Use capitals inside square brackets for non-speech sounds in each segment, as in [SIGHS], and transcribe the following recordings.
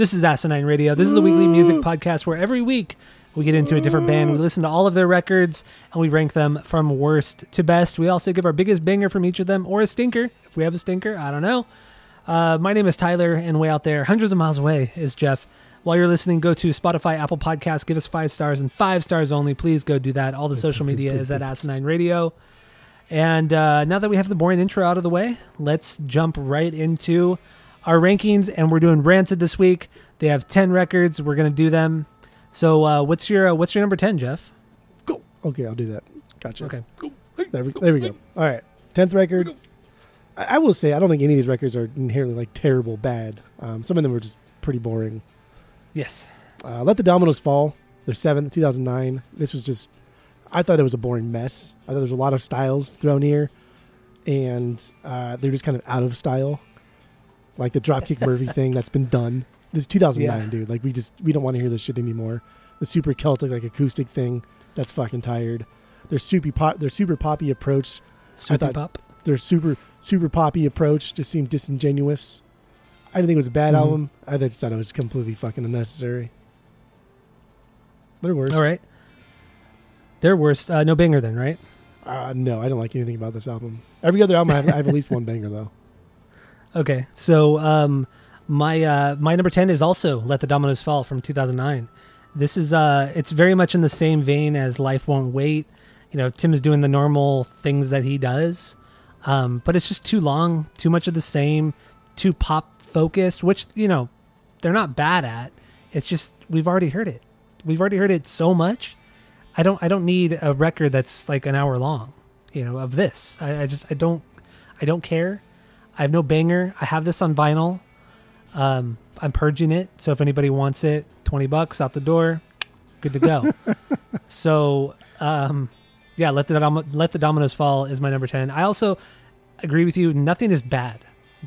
This is Asinine Radio. This is the weekly music podcast where every week we get into a different band, we listen to all of their records, and we rank them from worst to best. We also give our biggest banger from each of them, or a stinker, if we have a stinker. I don't know. Uh, my name is Tyler, and way out there, hundreds of miles away, is Jeff. While you're listening, go to Spotify, Apple Podcasts, give us five stars and five stars only. Please go do that. All the social media is at [LAUGHS] Asinine Radio. And uh, now that we have the boring intro out of the way, let's jump right into our rankings. And we're doing Rancid this week. They have ten records. We're gonna do them. So, uh, what's your uh, what's your number ten, Jeff? Go. Okay, I'll do that. Gotcha. Okay. There we, there we go. All right. 10th record. I, I will say, I don't think any of these records are inherently like terrible bad. Um, some of them were just pretty boring. Yes. Uh, Let the Dominoes Fall, their seventh, 2009. This was just, I thought it was a boring mess. I thought there was a lot of styles thrown here, and uh, they're just kind of out of style. Like the Dropkick Murphy [LAUGHS] thing that's been done. This is 2009, Yeah. dude. Like we just we don't want to hear this shit anymore. The super Celtic like acoustic thing, that's fucking tired. Their super pop, their super poppy approach, Super thought- Pop. their super super poppy approach just seemed disingenuous. I didn't think it was a bad Mhm. album. I just thought it was completely fucking unnecessary. Their worst. All right. Their worst. Uh, no banger then, right? Uh, no, I don't like anything about this album. Every other album, I have, I have at least one [LAUGHS] banger though. Okay. So um, my uh, my number ten is also "Let the Dominoes Fall" from 2009. This is uh, it's very much in the same vein as "Life Won't Wait." You know, Tim is doing the normal things that he does, um, but it's just too long, too much of the same, too pop focused. Which you know, they're not bad at. It's just we've already heard it. We've already heard it so much. I don't I don't need a record that's like an hour long. You know, of this. I, I just I don't I don't care. I have no banger. I have this on vinyl. Um, I'm purging it, so if anybody wants it, twenty bucks out the door, good to go. [LAUGHS] so, um, yeah, let the Dom- let the dominoes fall is my number ten. I also agree with you. Nothing is bad.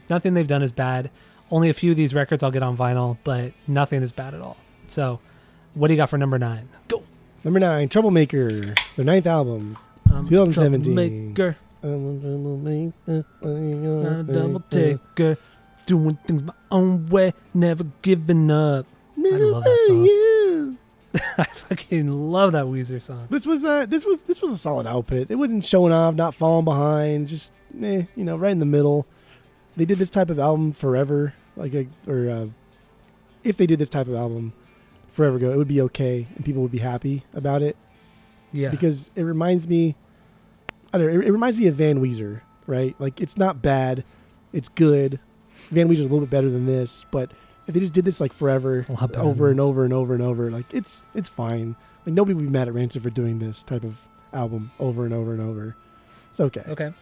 Nothing they've done is bad. Only a few of these records I'll get on vinyl, but nothing is bad at all. So, what do you got for number nine? Go. Number nine, Troublemaker, their ninth album. Um, 2017. troublemaker, not a double taker, doing things my own way, never giving up. I love that song. [LAUGHS] I fucking love that Weezer song. This was uh this was this was a solid output. It wasn't showing off, not falling behind, just eh, you know, right in the middle. They did this type of album forever, like a, or uh, if they did this type of album forever ago, it would be okay and people would be happy about it Yeah. because it reminds me. I don't know. It, it reminds me of Van Weezer, right? Like it's not bad, it's good. Van Weezer's a little bit better than this, but if they just did this like forever, A lot better over and over and over and over, like it's it's fine. Like nobody would be mad at Rancid for doing this type of album over and over and over. It's okay. okay.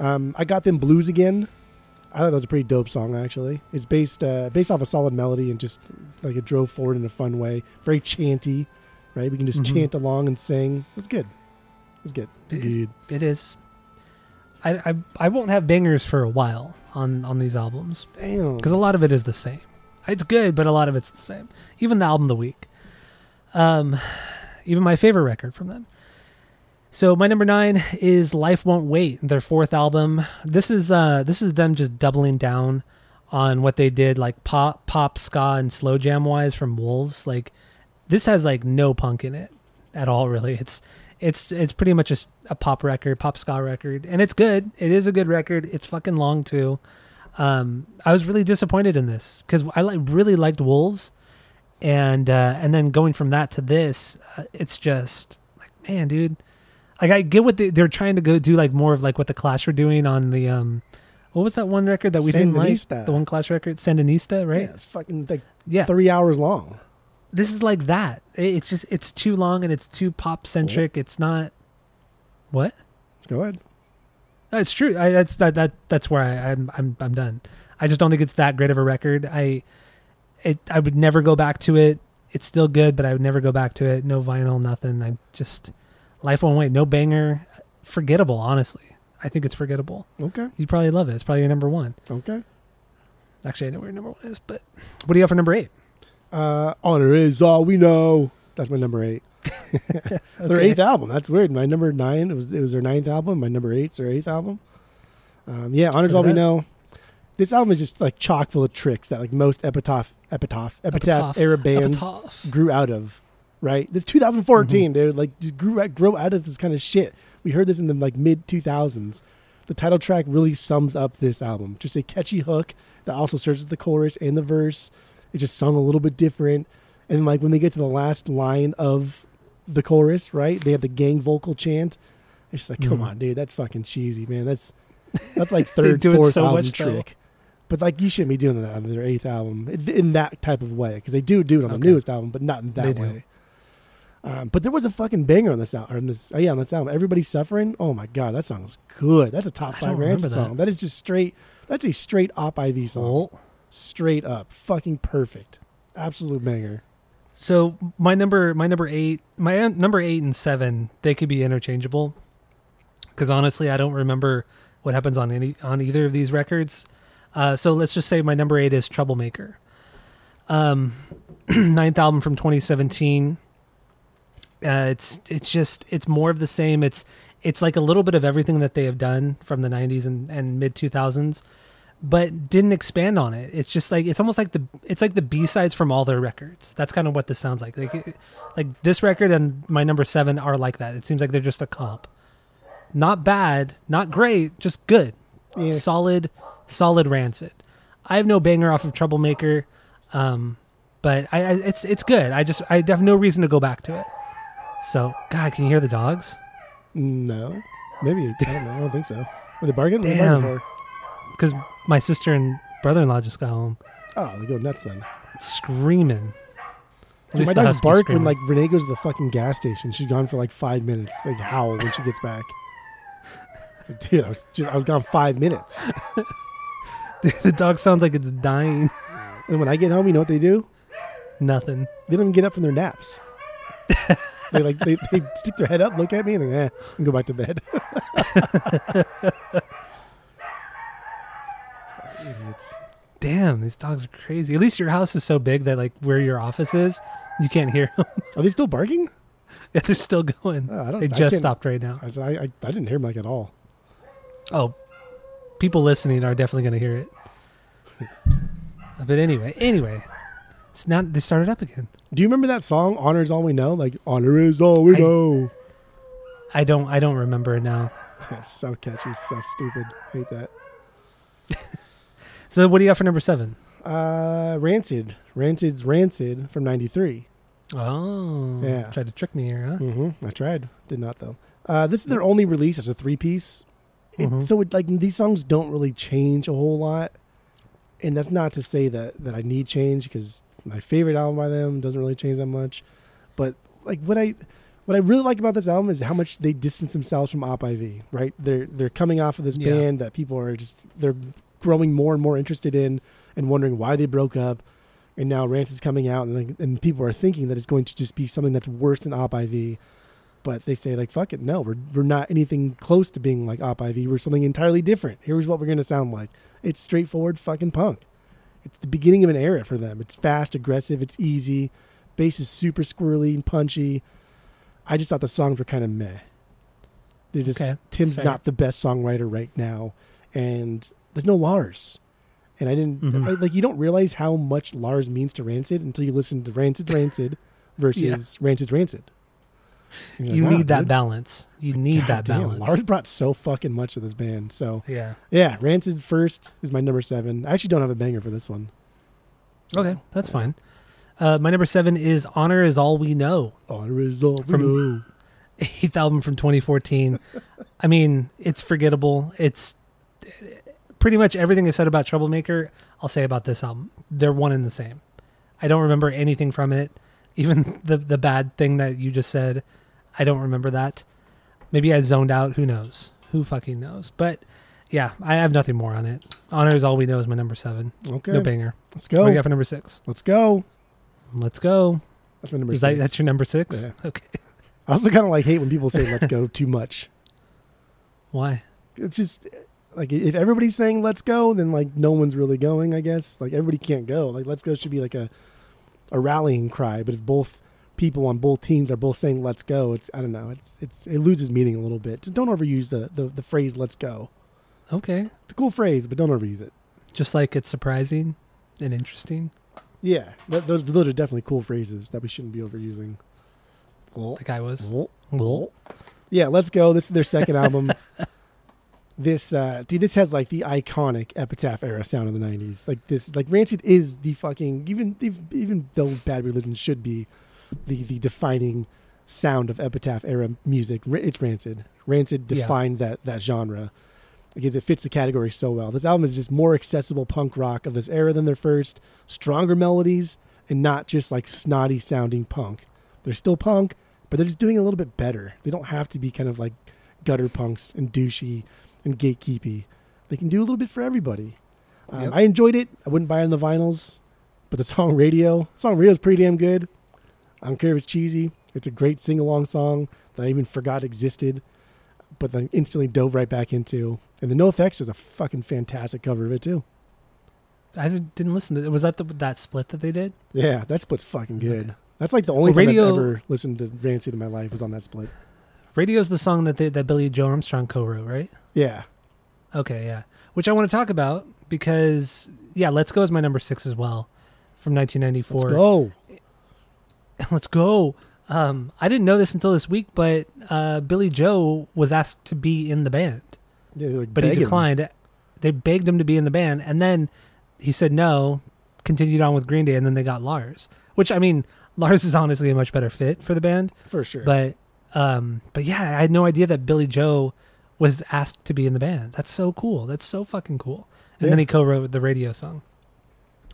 Um, I got them blues again. I thought that was a pretty dope song actually. It's based uh, based off a solid melody and just like it drove forward in a fun way. Very chanty, right? We can just Mhm. chant along and sing. It's good. It's good. It- Good. It is. I, I I won't have bangers for a while on on these albums Damn. because a lot of it is the same. It's good, but a lot of it's the same. Even the album of the week. Um, even my favorite record from them. So my number nine is "Life Won't Wait," their fourth album. This is uh this is them just doubling down on what they did, like pop, pop, ska, and slow jam wise from Wolves. Like this has like no punk in it at all. Really, it's it's it's pretty much just a pop record, pop ska record, and it's good. It is a good record. It's fucking long too. Um, I was really disappointed in this because I like really liked Wolves, and uh, and then going from that to this, uh, it's just like man, dude. Like I get what they, they're trying to go do, like more of like what the Clash were doing on the um, what was that one record that we didn't like? The one Clash record, Sandinista, right? Yeah, it's fucking like Yeah, three hours long. This is like that. It's just it's too long and it's too pop centric. It's not. What? Go ahead. No, it's true. I, that's that that that's where I, I'm I'm I'm done. I just don't think it's that great of a record. I it I would never go back to it. It's still good, but I would never go back to it. No vinyl, nothing. I just life won't wait. No banger. Forgettable, honestly. I think it's forgettable. Okay. You probably love it. It's probably your number one. Okay. Actually, I know where your number one is, but what do you have for number eight? Uh, Honor is all we know. That's my number eight. [LAUGHS] Their eighth album. That's weird. My number nine. It was it was their ninth album. My number eight's their eighth album. Um, yeah, Honor's all we know. This album is just like chock full of tricks that like most epitaph epitaph epitaph, Epitaph. era bands Epitaph. grew out of. Right. This 2014, Mm-hmm. dude. Like just grew out, grow out of this kind of shit. We heard this in the like mid 2000s. The title track really sums up this album. Just a catchy hook that also serves as the chorus and the verse. It's just sung a little bit different. And like when they get to the last line of the chorus, right? They have the gang vocal chant. It's just like, come Mhm. on, dude, that's fucking cheesy, man. That's [LAUGHS] that's like third, it fourth so album trick. But like, you shouldn't be doing that on their eighth album in- that type of way because they do do it on the newest album, but not in They that do. way. Um, but there was a fucking banger on this album. This, oh yeah, on this album, "Everybody's Suffering." Oh my god, that song was good. That's a top I five that. song. That is just straight. That's a straight op Ivy song. Oh. Straight up, fucking perfect, absolute banger. So my number, my number eight, my uh, number eight and seven, they could be interchangeable. Because honestly, I don't remember what happens on any on either of these records. Uh, so let's just say my number eight is Troublemaker. Um, [CLEARS THROAT] ninth album from 2017. Uh, it's it's just it's more of the same. It's it's like a little bit of everything that they have done from the 90s and, and mid 2000s but didn't expand on it. It's just like it's almost like the it's like the B sides from all their records. That's kind of what this sounds like. Like it- like this record and my number seven are like that. It seems like they're just a comp. Not bad, not great, just good, Yeah. solid, solid rancid. I have no banger off of Troublemaker, um, but I, I it's it's good. I just I have no reason to go back to it. So God, can you hear the dogs? No, maybe I don't know. I don't think so. Were they were Damn. Because my sister and brother-in-law just got home, Oh, they go nuts then. screaming. At Dude, least my the dogs husky's bark when screaming. like Renee goes to the fucking gas station. She's gone for like five minutes. Like howl when she gets back. [LAUGHS] Dude, I was just I was gone five minutes. [LAUGHS] the dog sounds like it's dying. And when I get home, you know what they do? Nothing. They don't even get up from their naps. [LAUGHS] they like they, they stick their head up, look at me, and then eh, and go back to bed. Idiots. Damn, these dogs are crazy. At least your house is so big that like where your office is, you can't hear them. [LAUGHS] Are they still barking? yeah, they're still going. Oh, I don't. They I just can't- stopped right now. I, I, I didn't hear them like at all. Oh, people listening are definitely going to hear it. but anyway, anyway, it's not. They started up again. Do you remember that song "Honor Is All We Know"? Like "Honor is all we I- know." I don't. I don't remember it now. Yeah, [LAUGHS] so catchy, so stupid. Hate that. [LAUGHS] So what do you got for number seven? Uh, Rancid, Rancid's Rancid from '93. Oh, Yeah. Tried to trick me here, huh? Mm-hmm. I tried, did not though. Uh, this is their only release as a three piece. It, Mhm. So it, like these songs don't really change a whole lot, and that's not to say that that I need change because my favorite album by them doesn't really change that much. But like what I what I really like about this album is how much they distance themselves from Op Ivy. Right? They're they're coming off of this Yeah. band that people are just they're growing more and more interested in and wondering why they broke up. And now Rancid coming out, and, and people are thinking that it's going to just be something that's worse than Op Ivy. But they say like, "Fuck it, no, we're we're not anything close to being like Op Ivy. We're something entirely different. Here's what we're gonna sound like. It's straightforward fucking punk. It's the beginning of an era for them. It's fast, aggressive, it's easy. Bass is super squirrely and punchy. I just thought the songs were kind of meh. They're just Okay, Tim's fair. not the best songwriter right now, and there's no Lars. And I didn't Mhm. I- like. You don't realize how much Lars means to Rancid until you listen to Rancid Rancid [LAUGHS] versus Rancid Rancid. And you're wow, need that dude. balance. You need God that damn, balance. Lars brought so fucking much to this band. So Yeah. yeah, Rancid first is my number seven. I actually don't have a banger for this one. Okay, that's fine. Uh, my number seven is "Honor Is All We Know." Honor is all we know. [LAUGHS] eighth album from 2014. I mean, it's forgettable. It's pretty much everything I said about Troublemaker. I'll say about this album. They're one and the same. I don't remember anything from it. [LAUGHS] Even the the bad thing that you just said, I don't remember that. Maybe I zoned out. Who knows? Who fucking knows? But Yeah, I have nothing more on it. Honor is all we know is my number seven. Okay, No banger. let's What do go. you got for number six? Let's go. Let's go. That's my number Is six. that that's your number six? Yeah. [LAUGHS] Okay. I also kind of like hate when people say "let's go" too much. [LAUGHS] Why? It's just like if everybody's saying "let's go," then like no one's really going. I guess like everybody can't go. Like "let's go" should be like a a rallying cry. But if both people on both teams are both saying "let's go," it's I don't know. It's it's it loses meaning a little bit. Just don't overuse the the, the phrase "let's go." Okay. It's a cool phrase, but don't overuse it. Just like it's surprising and interesting. Yeah, th- those those are definitely cool phrases that we shouldn't be overusing. Like I was. Well, Well, Yeah, let's go. This is their second album. [LAUGHS] This uh dude, this has like the iconic Epitaph era sound of the '90s. Like this, like Rancid is the fucking even even though Bad Religion should be the the defining sound of Epitaph era music. It's Rancid. Rancid Yeah. defined that that genre because it fits the category so well. This album is just more accessible punk rock of this era than their first. Stronger melodies and not just like snotty sounding punk. They're still punk, but they're just doing a little bit better. They don't have to be kind of like gutter punks and douchey and gatekeepy. They can do a little bit for everybody. Um, Yep. I enjoyed it. I wouldn't buy it on the vinyls, but the song [LAUGHS] Radio, the song Radio is pretty damn good. I don't care if it's cheesy. It's a great sing along song that I even forgot existed, but then instantly dove right back into. And the NOFX is a fucking fantastic cover of it too. I didn't didn't listen to it. Was that the, that split that they did? Yeah, that split's fucking good. Okay. That's like the only Well, time Radio- I've ever listened to Rancid in my life was on that split. Radio's the song that they, that Billie Joe Armstrong co-wrote, right? Yeah, Okay, yeah. Which I want to talk about because yeah, Let's Go is my number six as well from 1994. let's go. [LAUGHS] Let's go. Um, I didn't know this until this week, but uh, Billie Joe was asked to be in the band, Yeah, but he declined. They begged him to be in the band, and then he said no. Continued on with Green Day, and then they got Lars. Which I mean, Lars is honestly a much better fit for the band. for sure. But um, but yeah, I had no idea that Billie Joe was asked to be in the band. That's so cool. That's so fucking cool. And then he co-wrote the radio song.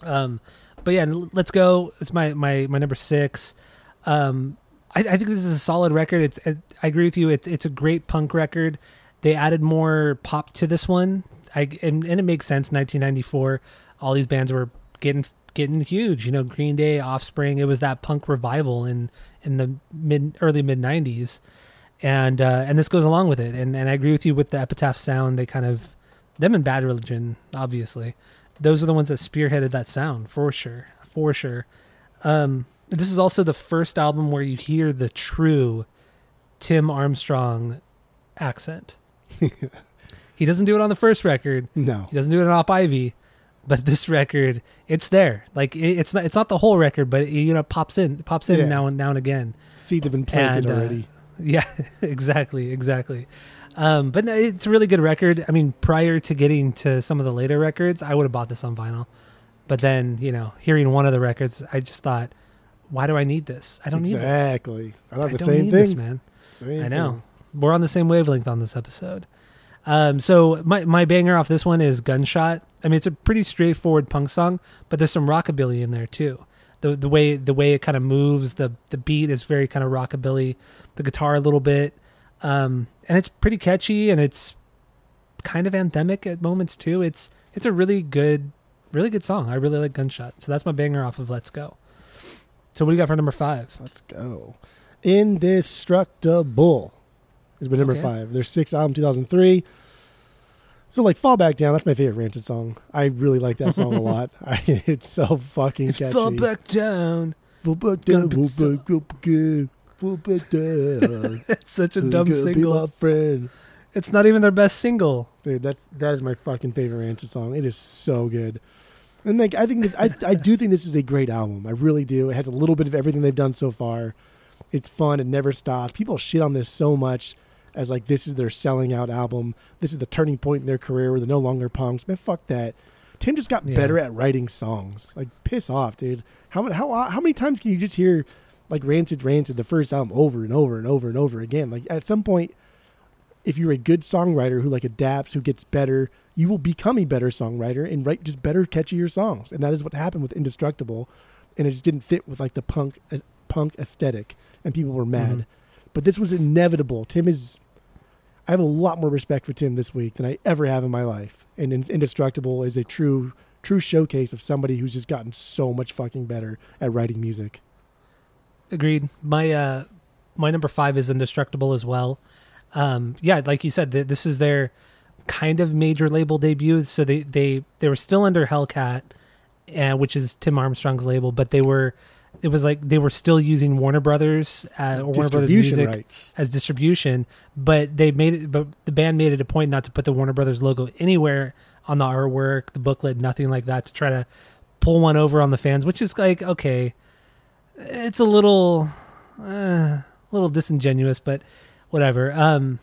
Um, but yeah, let's go. It's my my my number six. Um, I, I think this is a solid record. It's it, I agree with you. It's it's a great punk record. They added more pop to this one. I and, and it makes sense. 1994, all these bands were getting getting huge. You know, Green Day, Offspring. It was that punk revival in in the mid early mid 90s, and uh, and this goes along with it. And and I agree with you with the Epitaph sound. They kind of them and Bad Religion, obviously, those are the ones that spearheaded that sound for sure, for sure. Um, this is also the first album where you hear the true Tim Armstrong accent. [LAUGHS] he doesn't do it on the first record. no, He doesn't do it on Op Ivy, but this record, it's there. Like it, it's not, it's not the whole record, but it, you know, pops in, pops in Yeah. now and now and again. seeds have been planted And, uh, already. [LAUGHS] Yeah, [LAUGHS] exactly, exactly. Um, but no, it's a really good record. I mean, prior to getting to some of the later records, I would have bought this on vinyl. But then, you know, hearing one of the records, I just thought, why do I need this? I don't need this. exactly. I thought the same thing. this, man. Same I know. thing. We're on the same wavelength on this episode. Um, so my my banger off this one is Gunshot. I mean, it's a pretty straightforward punk song, but there's some rockabilly in there too. The the way the way it kind of moves, the the beat is very kind of rockabilly. The guitar a little bit, um, and it's pretty catchy and it's kind of anthemic at moments too. It's it's a really good really good song. I really like Gunshot. So that's my banger off of Let's Go. So what do you got for number five? Let's go. Indestructible is my number Okay. five. Their sixth album, 2003. So, like, Fall Back Down, that's my favorite Rancid song. I really like that song a [LAUGHS] lot. [LAUGHS] I, it's so fucking It's catchy. fall back down. Fall back down, fall back up again. Fall back down. It's such a Who's dumb gonna be single. my friend? It's not even their best single. Dude, that's that is my fucking favorite Rancid song. It is so good. And like I think this I I do think this is a great album. I really do. It has a little bit of everything they've done so far. It's fun, it never stops. People shit on this so much as like this is their selling out album. This is the turning point in their career where they're no longer punks. Man, fuck that. Tim just got Yeah. better at writing songs. Like piss off, dude. How many how how many times can you just hear like Rancid Rancid the first album over and over and over and over again? Like at some point if you're a good songwriter who like adapts, who gets better, you will become a better songwriter and write just better, catchier songs. And that is what happened with Indestructible. And it just didn't fit with like the punk punk aesthetic, and people were mad. Mhm. But this was inevitable. Tim is. I have a lot more respect for Tim this week than I ever have in my life. And Indestructible is a true true showcase of somebody who's just gotten so much fucking better at writing music. Agreed. My uh, my number five is Indestructible as well. Um, yeah, like you said, th- this is their kind of major label debut. So they they they were still under Hellcat, uh, which is Tim Armstrong's label, but they were it was like they were still using Warner Brothers uh, or Warner Brothers Music rights. as distribution, but they made it. But the band made it a point not to put the Warner Brothers logo anywhere on the artwork, the booklet, nothing like that, to try to pull one over on the fans. Which is like okay, it's a little, uh, a little disingenuous, but whatever. Um,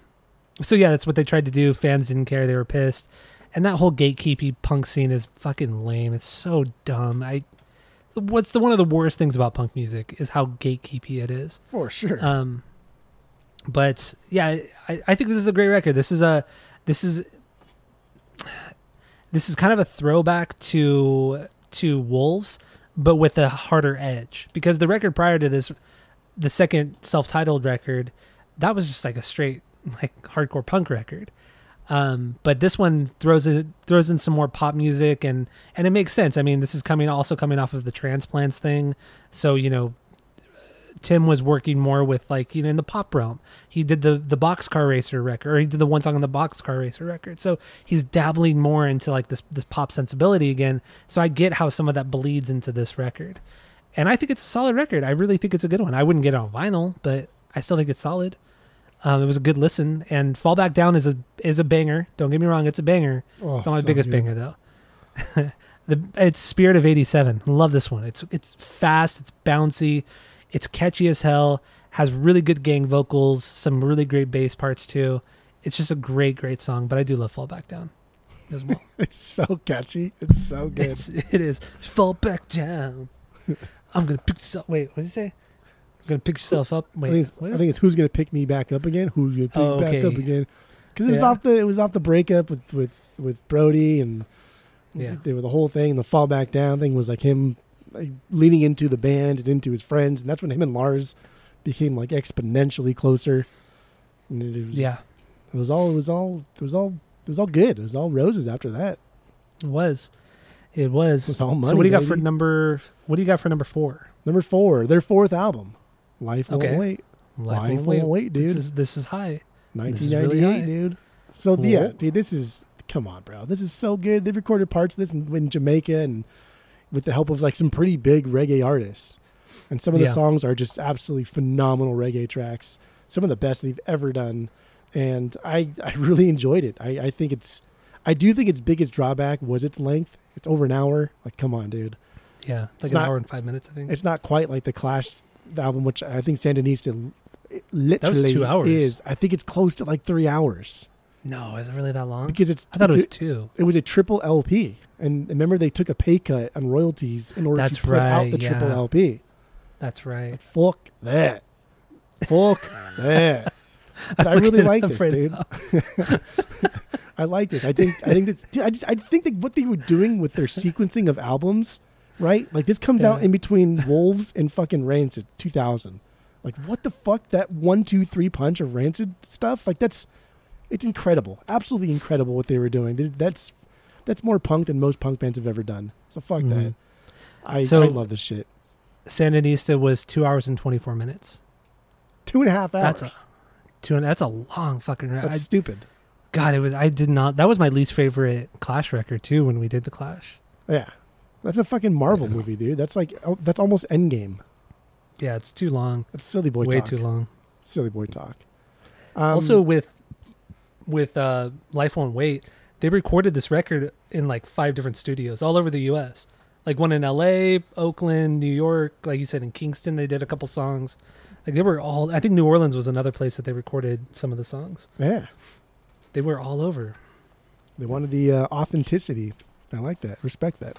so yeah, that's what they tried to do. Fans didn't care; they were pissed. And that whole gatekeepy punk scene is fucking lame. It's so dumb. I, what's the one of the worst things about punk music is how gatekeepy it is. For sure. Um, but yeah, I, I think this is a great record. This is a this is this is kind of a throwback to to Wolves, but with a harder edge. Because the record prior to this, the second self-titled record, that was just like a straight like hardcore punk record. Um, but this one throws it throws in some more pop music and and it makes sense. I mean, this is coming also coming off of the transplants thing, so you know Tim was working more with like you know in the pop realm. He did the the Boxcar Racer record, or he did the one song on the Boxcar Racer record. So he's dabbling more into like this this pop sensibility again. So I get how some of that bleeds into this record, and I think it's a solid record. I really think it's a good one. I wouldn't get it on vinyl, but I still think it's solid. Um, it was a good listen, and Fall Back Down is a is a banger. Don't get me wrong, it's a banger. Oh, It's not my so biggest good. banger though. [LAUGHS] the it's Spirit of '87. Love this one. It's it's fast. It's bouncy. It's catchy as hell. Has really good gang vocals. Some really great bass parts too. It's just a great great song. But I do love Fall Back Down as well. [LAUGHS] It's so catchy. It's so good. it's, it is. Fall back down. [LAUGHS] I'm gonna pick this up. Wait, what did he say? I'm gonna pick yourself up. I think, it's, I think it's who's gonna pick me back up again? Who's gonna pick Oh, me back up again? Because it was Yeah. off the it was off the breakup with with with Brody and Yeah. they were the whole thing. And The fall back down thing was like him like, leaning into the band and into his friends, and that's when him and Lars became like exponentially closer. And it, was yeah, it was all it was all it was all it was all good. It was all roses after that. it was. It was. It was all so what do you got for number? What do you got for number four? Number four, their fourth album, Life Okay. Won't Wait, Life Won't Won't Wait, dude. This is this is high. This is 1998, really high. dude. So yeah, dude, this is come on, bro. This is so good. They recorded parts of this in, in Jamaica and with the help of like some pretty big reggae artists. And some of the Yeah. songs are just absolutely phenomenal reggae tracks. Some of the best they've ever done. And I I really enjoyed it. I, I think it's I do think its biggest drawback was its length. It's over an hour. Like, come on, dude. Yeah, it's like It's an not- hour and five minutes. I think. It's not quite like the Clash album, which I think Sandinista literally two hours. is. I think it's close to like three hours No, is it really that long? because it's. I thought it was two. it was a triple LP, and remember they took a pay cut on royalties in order That's to put out right, the triple. LP. That's right. Like, fuck that. Fuck that. But I [LAUGHS] really like this, dude. [LAUGHS] I like this. I think. I think that. Dude, I just. I think that what they were doing with their sequencing of albums, right? Like this comes out in between [LAUGHS] Wolves and fucking Rancid, 2000. Like what the fuck? That one, two, three punch of Rancid stuff. Like that's. It's incredible. Absolutely incredible what they were doing. That's. That's more punk than most punk bands have ever done. So fuck that. Mhm. I, So- I love this shit. Sandinista was two hours and twenty four minutes. Two and a half hours. That's Two and that's a long fucking. That's I, stupid. God, it was. I did not. That was my least favorite Clash record too. When we did the Clash. Yeah. That's a fucking Marvel movie, dude. That's like oh, that's almost Endgame. Yeah, it's too long. That's silly boy talk. Way talk. too long. Silly boy talk. Um, also with with uh life won't wait they recorded this record in like five different studios all over the us like one in la oakland new york like you said in kingston they did a couple songs like they were all i think new orleans was another place that they recorded some of the songs yeah, they were all over they wanted the uh, authenticity. I like that. Respect that.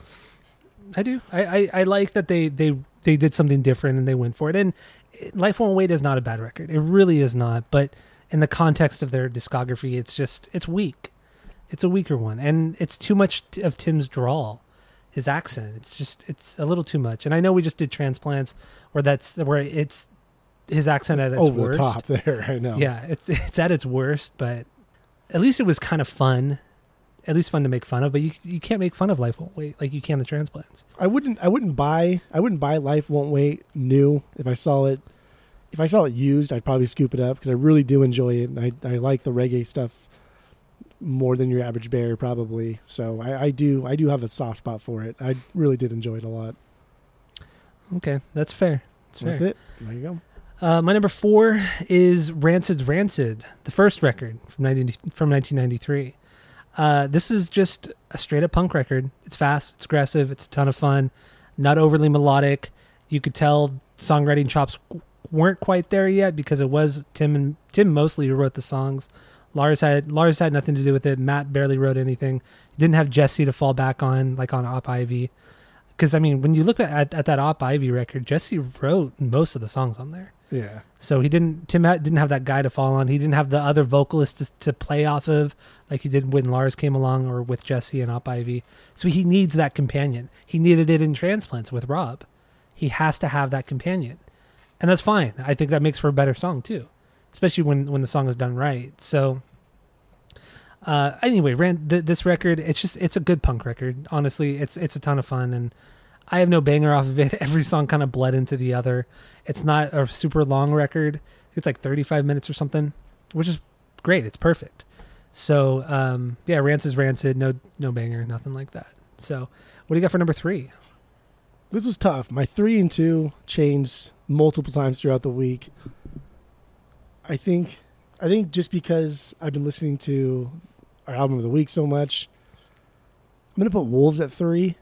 I do I, I i like that they they they did something different and they went for it and life won't wait is not a bad record it really is not but in the context of their discography it's just it's weak it's a weaker one and it's too much of tim's drawl his accent it's just it's a little too much and i know we just did transplants where that's where it's his accent at its over worst. the top there. I know. Yeah, it's [LAUGHS] it's at its worst, but at least it was kind of fun. At least fun to make fun of, but you you can't make fun of life won't wait like you can the transplants. I wouldn't. I wouldn't buy. I wouldn't buy Life Won't Wait new if I saw it. If I saw it used, I'd probably scoop it up because I really do enjoy it. And I I like the reggae stuff more than your average bear probably. So I, I do. I do have a soft spot for it. I really did enjoy it a lot. Okay, that's fair. That's fair. That's it. There you go. Uh, my number four is Rancid's Rancid, the first record from 19, from 1993. Uh, this is just a straight up punk record. It's fast, it's aggressive, it's a ton of fun, not overly melodic. You could tell songwriting chops weren't quite there yet because it was Tim and Tim mostly who wrote the songs. Lars had Lars had nothing to do with it. Matt barely wrote anything. He didn't have Jesse to fall back on, like on Op Ivy. Because I mean, when you look at, at that Op Ivy record, Jesse wrote most of the songs on there. Yeah. So he didn't. Tim didn't have that guy to fall on. He didn't have the other vocalist to, to play off of, like he did when Lars came along, or with Jesse and Op Ivy. So he needs that companion. He needed it in transplants with Rob. He has to have that companion, and that's fine. I think that makes for a better song too, especially when when the song is done right. So. Uh, anyway, ran th- this record. It's just it's a good punk record. Honestly, it's it's a ton of fun, and I have no banger off of it. [LAUGHS] Every song kind of bled into the other. It's not a super long record. It's like 35 minutes or something, which is great. It's perfect. So um, yeah, Rancid's Rancid. No no banger, nothing like that. So what do you got for number three? This was tough. My three and two changed multiple times throughout the week. I think, I think just because I've been listening to our album of the week so much, I'm gonna put Wolves at three.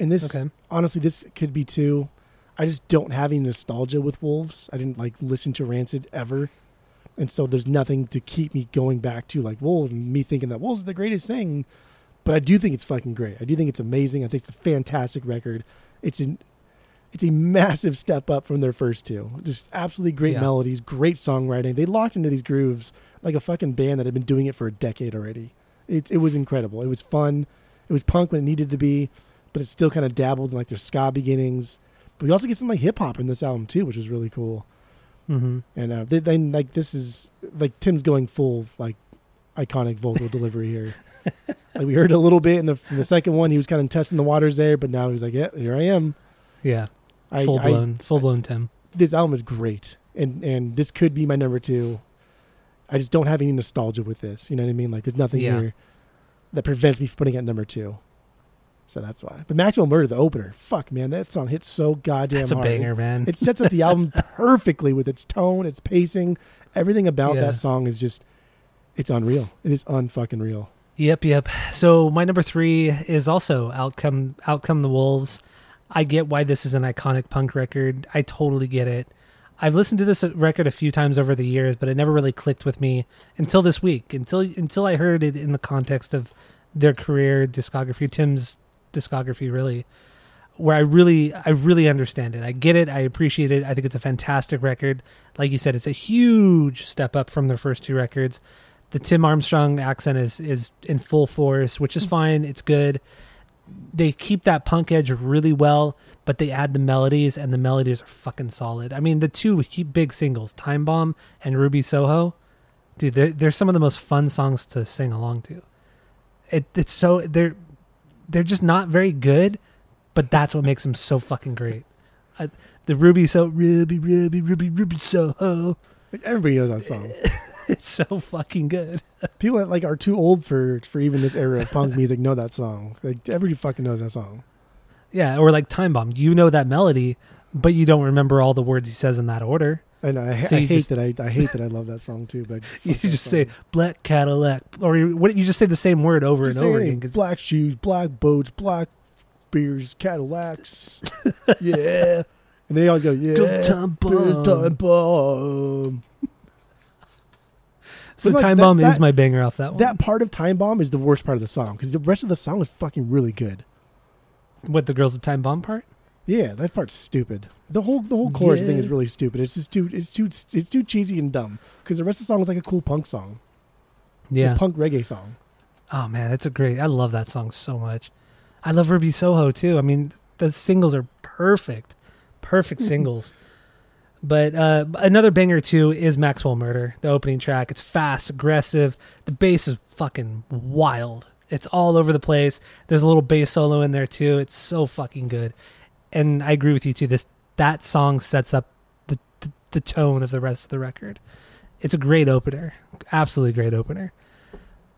And this, Okay. honestly, this could be too. I just don't have any nostalgia with Wolves. I didn't like listen to Rancid ever, and so there's nothing to keep me going back to like Wolves and me thinking that Wolves is the greatest thing. But I do think it's fucking great. I do think it's amazing. I think it's a fantastic record. It's an it's a massive step up from their first two. Just absolutely great Yeah. melodies, great songwriting. They locked into these grooves like a fucking band that had been doing it for a decade already. It it was incredible. It was fun. It was punk when it needed to be, but it still kind of dabbled in like their ska beginnings. But we also get some like hip hop in this album too, which is really cool. Mm-hmm. And uh, they, then like this is like Tim's going full like iconic vocal delivery here. [LAUGHS] Like we heard a little bit in the in the second one, he was kind of testing the waters there, but now he's like, yeah, here I am. Yeah, I, full I- blown, full blown Tim. this album is great, and and this could be my number two. I just don't have any nostalgia with this. You know what I mean? Like there's nothing Yeah. here that prevents me from putting it at number two. So that's why. But Maxwell Murder, the opener, fuck man, that song hits so goddamn That's a banger, man. It sets up the album [LAUGHS] perfectly with its tone, its pacing, everything about Yeah. that song is just, it's unreal. It is unfucking real. Yep, yep. So my number three is also Out Come Outcome the Wolves. I get why this is an iconic punk record. I totally get it. I've listened to this record a few times over the years, but it never really clicked with me until this week. Until until I heard it in the context of their career discography, Tim's discography, really, where I really I really understand it. I get it. I appreciate it. I think it's a fantastic record. Like you said, it's a huge step up from their first two records the Tim Armstrong accent is is in full force, which is mm. fine. It's good. They keep that punk edge really well, but they add the melodies, and the melodies are fucking solid. I mean, the two big singles, "Time Bomb" and "Ruby Soho," dude, they're, they're some of the most fun songs to sing along to. It, it's so they're they're just not very good, but that's what makes them so fucking great. I, the Ruby so Ruby Ruby Ruby Ruby Soho, everybody knows that song. [LAUGHS] it's so fucking good. [LAUGHS] People that like are too old for for even this era of punk music know that song. Like everybody fucking knows that song. Yeah, or like Time Bomb. You know that melody, but you don't remember all the words he says in that order. And I, So I hate just- that I, I hate that I love that song too. But [LAUGHS] You just song. say black Cadillac, or you, what? You just say the same word over Just and over again. black shoes, black boats, black beers, Cadillacs. [LAUGHS] yeah, and they all go yeah. Go Time Beers, time Bomb. bomb. So like, Time that- Bomb is my banger off that one. That part of Time Bomb is the worst part of the song because the rest of the song is fucking really good. what the girls of Time Bomb part? Yeah, that part's stupid. The whole the whole chorus thing is really stupid. It's just too it's too it's too cheesy and dumb because the rest of the song is like a cool punk song, Yeah. a punk reggae song. Oh man, that's a great. I love that song so much. I love Ruby Soho too. I mean, the singles are perfect, perfect [LAUGHS] singles. But uh, another banger too is Maxwell Murder, the opening track. It's fast, aggressive. The bass is fucking wild. It's all over the place. There's a little bass solo in there too. It's so fucking good. And I agree with you too. This that song sets up the the, the tone of the rest of the record. It's a great opener. Absolutely great opener.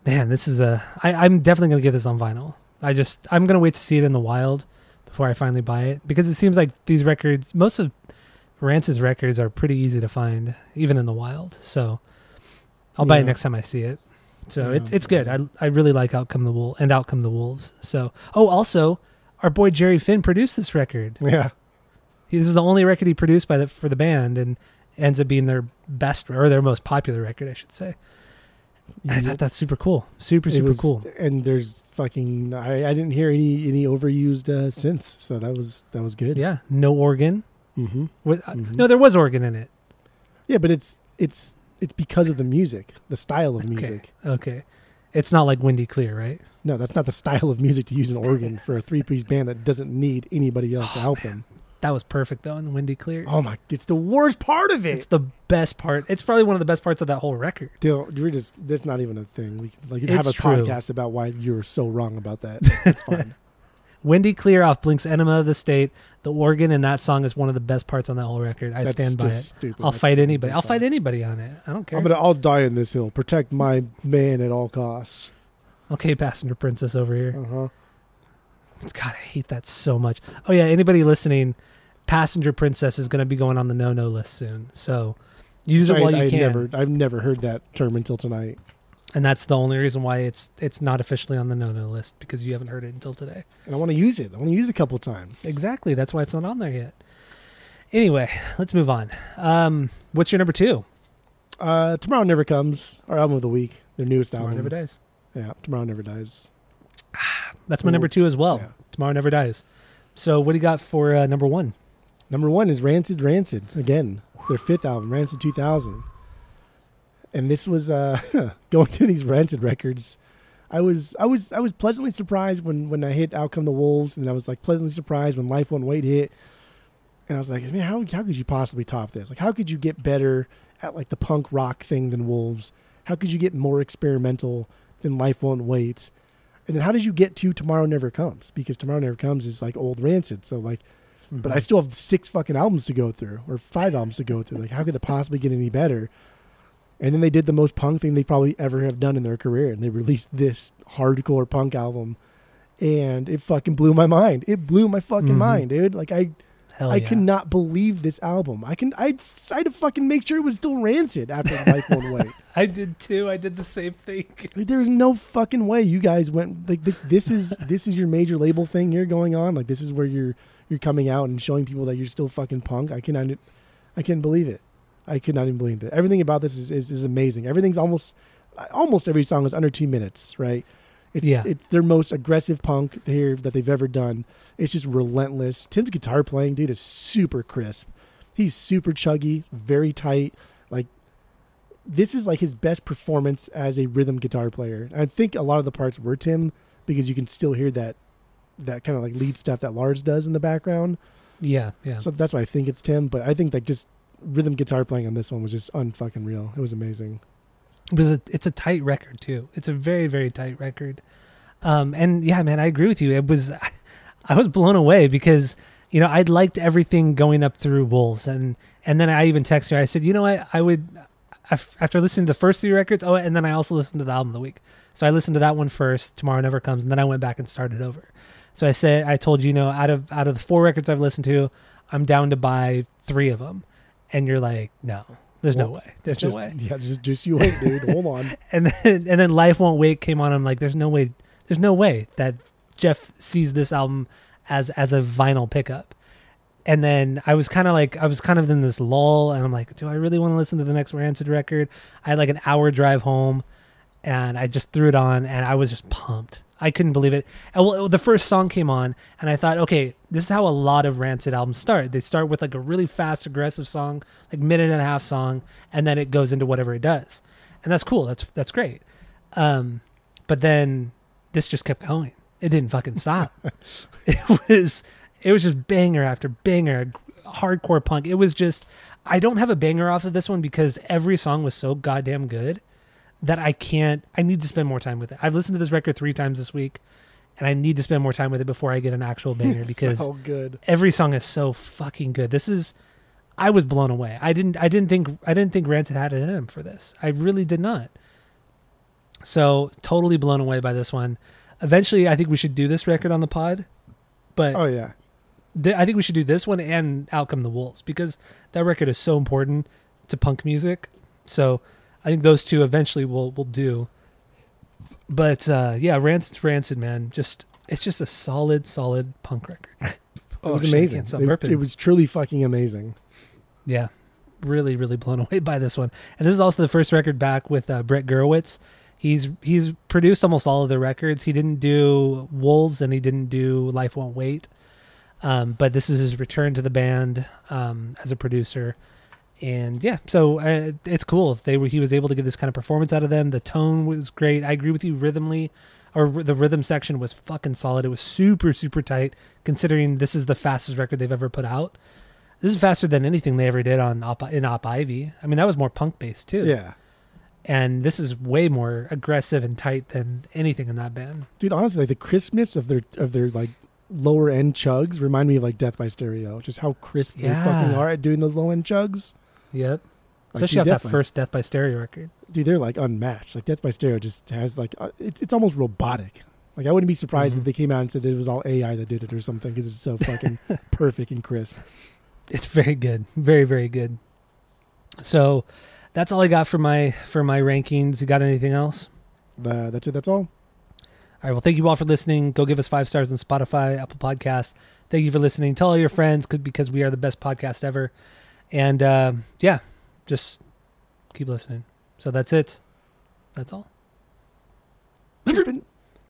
Man, this is a. I, I'm definitely gonna get this on vinyl. I just I'm gonna wait to see it in the wild before I finally buy it because it seems like these records, most of Rancid's records are pretty easy to find, even in the wild. So I'll buy it next time I see it. So Yeah. it's it's good. I I really like Out Come the Wolf and Out Come the Wolves. So oh, also our boy Jerry Finn produced this record. Yeah. He- This is the only record he produced by the for the band, and ends up being their best or their most popular record, I should say. I thought that's super cool. Super super was- cool. And there's fucking I, I didn't hear any any overused uh, synths, so that was that was good. Yeah, no organ. hmm With, uh, Mhm. No, there was organ in it. Yeah, but it's it's it's because of the music, the style of music. Okay, it's not like Wendy Clear, right? No, that's not the style of music to use an organ for a three piece band that doesn't need anybody else to Oh, help man. them. That was perfect though in Wendy Clear. Oh my! It's the worst part of it. It's the best part. It's probably one of the best parts of that whole record. Dude, we're just that's not even a thing. We can, like have a true. podcast about why you're so wrong about that. It's fine. [LAUGHS] Wendy Clear off Blink's Enema of the State. The organ in that song is one of the best parts on that whole record. I That's stand by it. just Stupid. I'll That's fight anybody. I'll fight anybody on it. I don't care. I'm gonna. I'll die in this hill. Protect my man at all costs. Okay, Passenger Princess over here. Uh huh. God, I hate that so much. Oh yeah, anybody listening, Passenger Princess is going to be going on the no-no list soon. So use it while you I can. never. I've never heard that term until tonight. And that's the only reason why it's it's not officially on the no-no list because you haven't heard it until today. And I want to use it. I want to use it a couple times. Exactly. That's why it's not on there yet. Anyway, let's move on. Um, what's your number two? Uh, Tomorrow Never Comes, our album of the week, their newest Tomorrow album. Never Dies. Yeah, Tomorrow Never Dies. [SIGHS] That's my number two as well. Yeah. Tomorrow Never Dies. So what do you got for uh, number one? Number one is Rancid Rancid again, their fifth album, Rancid 2000. And this was uh, [LAUGHS] going through these Rancid records. I was I was I was pleasantly surprised when when I hit Out Come the Wolves, and I was like pleasantly surprised when Life Won't Wait hit. And I was like, man, how how could you possibly top this? Like, how could you get better at like the punk rock thing than Wolves? How could you get more experimental than Life Won't Wait? And then how did you get to Tomorrow Never Comes? Because Tomorrow Never Comes is like old Rancid, so like but I Mhm. still have six fucking albums to go through, or five albums to go through. Like, how could it possibly get any better? And then they did the most punk thing they probably ever have done in their career, and they released this hardcore punk album, and it fucking blew my mind. It blew my fucking Mhm. mind, dude. Like I, Hell I yeah. could not believe this album. I can, I, I had to fucking make sure it was still rancid after Life Won't Wait. I did too. I did the same thing. [LAUGHS] Like, there's no fucking way you guys went like th- this is this is your major label thing you're going on like this is where you're you're coming out and showing people that you're still fucking punk i cannot i can't believe it i could not even believe it everything about this is, is, is amazing everything's almost almost every song is under two minutes right it's Yeah. it's their most aggressive punk here that they've ever done it's just relentless tim's guitar playing dude is super crisp he's super chuggy very tight like this is like his best performance as a rhythm guitar player. I think a lot of the parts were Tim because you can still hear that that kind of like lead stuff that Lars does in the background. Yeah, yeah. So that's why I think it's Tim. But I think like just rhythm guitar playing on this one was just unfucking real. It was amazing. It was a, it's a tight record too. It's a very very tight record. Um, and yeah, man, I agree with you. It was [LAUGHS] I was blown away because you know I'd liked everything going up through Wolves, and and then I even texted her. I said, you know what, I would after listening to the first three records. Oh, and then I also listened to the album of the week. So I listened to that one first. Tomorrow Never Comes, and then I went back and started over. So I said, I told you, you know, out of out of the four records I've listened to, I'm down to buy three of them. And you're like, no, there's no way. There's just, no way Yeah, just just you wait, dude. Hold on. [LAUGHS] and then and then life won't wait came on i'm like there's no way there's no way that jeff sees this album as as a vinyl pickup and then i was kind of like i was kind of in this lull and i'm like do i really want to listen to the next rancid record i had like an hour drive home and i just threw it on and i was just pumped i couldn't believe it. And well the first song came on and i thought okay this is how a lot of rancid albums start. They start with like a really fast aggressive song like minute and a half song and then it goes into whatever it does. And that's cool. That's that's great. Um but then this just kept going. It didn't fucking stop. [LAUGHS] It was it was just banger after banger hardcore punk. It was just I don't have a banger off of this one because every song was so goddamn good that I can't. I need to spend more time with it. I've listened to this record three times this week, and I need to spend more time with it before I get an actual banger [LAUGHS] because so good. every song is so fucking good. This is. I was blown away. I didn't. I didn't think. I didn't think Rancid had it in him for this. I really did not. So totally blown away by this one. Eventually, I think we should do this record on the pod, but Oh yeah. th- I think we should do this one and Out Come the Wolves because that record is so important to punk music. So I think those two eventually will will do. But uh, yeah, Rancid's Rancid, man. Just it's just a solid, solid punk record. [LAUGHS] It Oh, was shit, amazing. It, it was truly fucking amazing. Yeah, really, really blown [LAUGHS] away by this one. And this is also the first record back with uh, Brett Gurewitz. He's he's produced almost all of the records. He didn't do Wolves and he didn't do Life Won't Wait. Um, but this is his return to the band um, as a producer. And yeah, so uh, it's cool. They were he was able to get this kind of performance out of them. The tone was great. I agree with you. Rhythmly, or the rhythm section was fucking solid. It was super super tight. Considering this is the fastest record they've ever put out. This is faster than anything they ever did on Op, in Op Ivy. I mean, that was more punk based too. Yeah. And this is way more aggressive and tight than anything in that band. Dude, honestly, like the crispness of their of their like lower end chugs remind me of like Death by Stereo. Just how crisp they fucking are at doing those low end chugs. Yep. Like, Especially dude, off that by- first Death by Stereo record. dude, they're like unmatched. Like Death by Stereo just has like uh, it's it's almost robotic. Like I wouldn't be surprised Mhm. if they came out and said it was all AI that did it or something because it's so fucking [LAUGHS] perfect and crisp. It's very good. Very, very good. So that's all I got for my for my rankings. You got anything else? Uh, that's it. That's all. All right. Well, thank you all for listening. Go give us five stars on Spotify, Apple Podcast. Thank you for listening. Tell all your friends because we are the best podcast ever. And uh, yeah, just keep listening. So that's it. That's all.